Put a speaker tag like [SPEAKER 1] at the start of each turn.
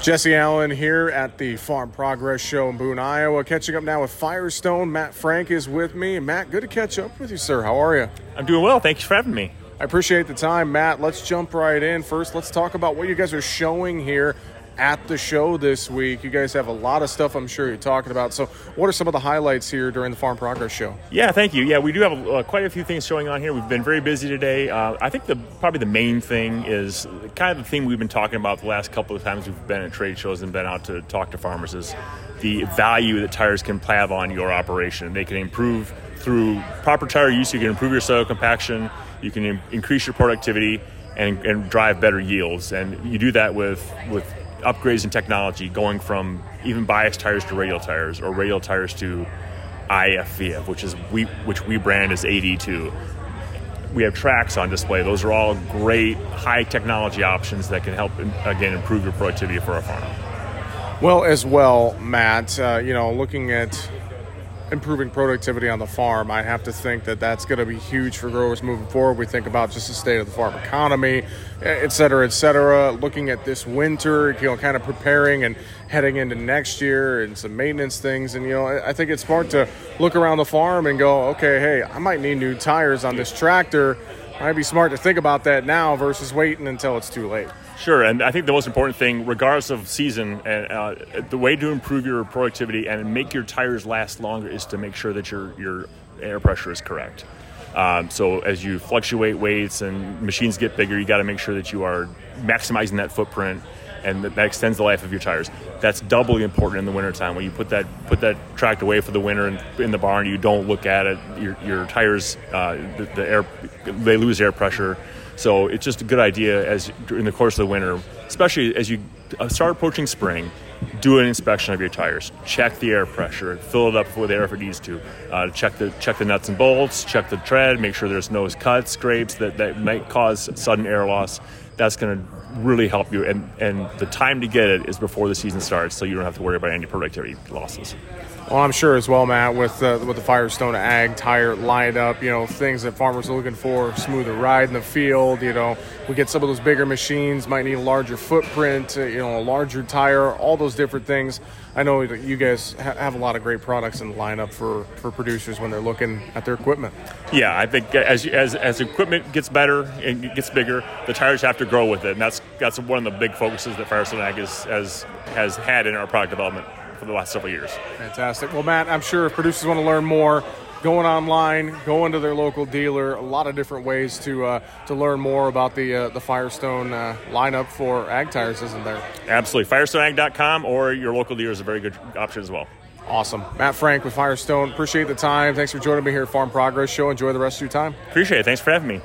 [SPEAKER 1] Jesse Allen here at the Farm Progress Show in Boone, Iowa. Catching up now with Firestone. Matt Frank is with me. Matt, good to catch up with you, sir. How are you?
[SPEAKER 2] I'm doing well. Thank you for having me.
[SPEAKER 1] I appreciate the time, Matt. Let's jump right in. First, let's talk about what you guys are showing here at the show this week. You guys have a lot of stuff I'm sure you're talking about. So, what are some of the highlights here during the Farm Progress Show?
[SPEAKER 2] Yeah, thank you. Yeah, we do have uh, quite a few things showing on here. We've been very busy today. Uh, I think the probably the main thing is kind of the thing we've been talking about the last couple of times we've been at trade shows and been out to talk to farmers is the value that tires can have on your operation. They can improve through proper tire use. You can improve your soil compaction. You can Im- increase your productivity. And, and drive better yields, and you do that with with upgrades in technology, going from even bias tires to radial tires, or radial tires to IFVF, which is we which we brand as AD2. We have tracks on display. Those are all great high technology options that can help again improve your productivity for our farm.
[SPEAKER 1] Well, as well, Matt. Uh, you know, looking at improving productivity on the farm, I have to think that that's going to be huge for growers moving forward. We think about just the state of the farm economy, eh, et cetera, et cetera. Looking at this winter, you know, kind of preparing and heading into next year and some maintenance things. And, you know, I think it's smart to look around the farm and go, okay, hey, I might need new tires on this tractor. Might be smart to think about that now versus waiting until it's too late.
[SPEAKER 2] Sure, and I think the most important thing, regardless of season, and uh, the way to improve your productivity and make your tires last longer is to make sure that your your air pressure is correct. Um, so as you fluctuate weights and machines get bigger, you got to make sure that you are maximizing that footprint and that, extends the life of your tires. That's doubly important in the wintertime when you put that put that track away for the winter in, in the barn. You don't look at it. Your, your tires, uh, the, the air, they lose air pressure so it's just a good idea as during the course of the winter, especially as you uh, start approaching spring, do an inspection of your tires. Check the air pressure. Fill it up with air if it needs to. Uh, check the check the nuts and bolts. Check the tread. Make sure there's no cuts, scrapes that, that might cause sudden air loss. That's going to really help you. And and the time to get it is before the season starts, so you don't have to worry about any productivity losses.
[SPEAKER 1] Well, I'm sure as well, Matt, with uh, with the Firestone Ag tire lined up, you know, things that farmers are looking for, smoother ride in the field. You know, we get some of those bigger machines, might need a larger footprint, uh, you know, a larger tire, all those different things. I know that you guys ha- have a lot of great products in the lineup for, for producers when they're looking at their equipment.
[SPEAKER 2] Yeah, I think as as as equipment gets better and gets bigger, the tires have to grow with it, and that's that's one of the big focuses that Firestone Ag is, has has had in our product development for the last several years.
[SPEAKER 1] Fantastic. Well, Matt, I'm sure if producers want to learn more, going online, going to their local dealer, a lot of different ways to uh, to learn more about the uh, the Firestone uh, lineup for ag tires, isn't there?
[SPEAKER 2] Absolutely. FirestoneAg.com or your local dealer is a very good option as well.
[SPEAKER 1] Awesome. Matt Frank with Firestone. Appreciate the time. Thanks for joining me here at Farm Progress Show. Enjoy the rest of your time.
[SPEAKER 2] Appreciate it. Thanks for having me.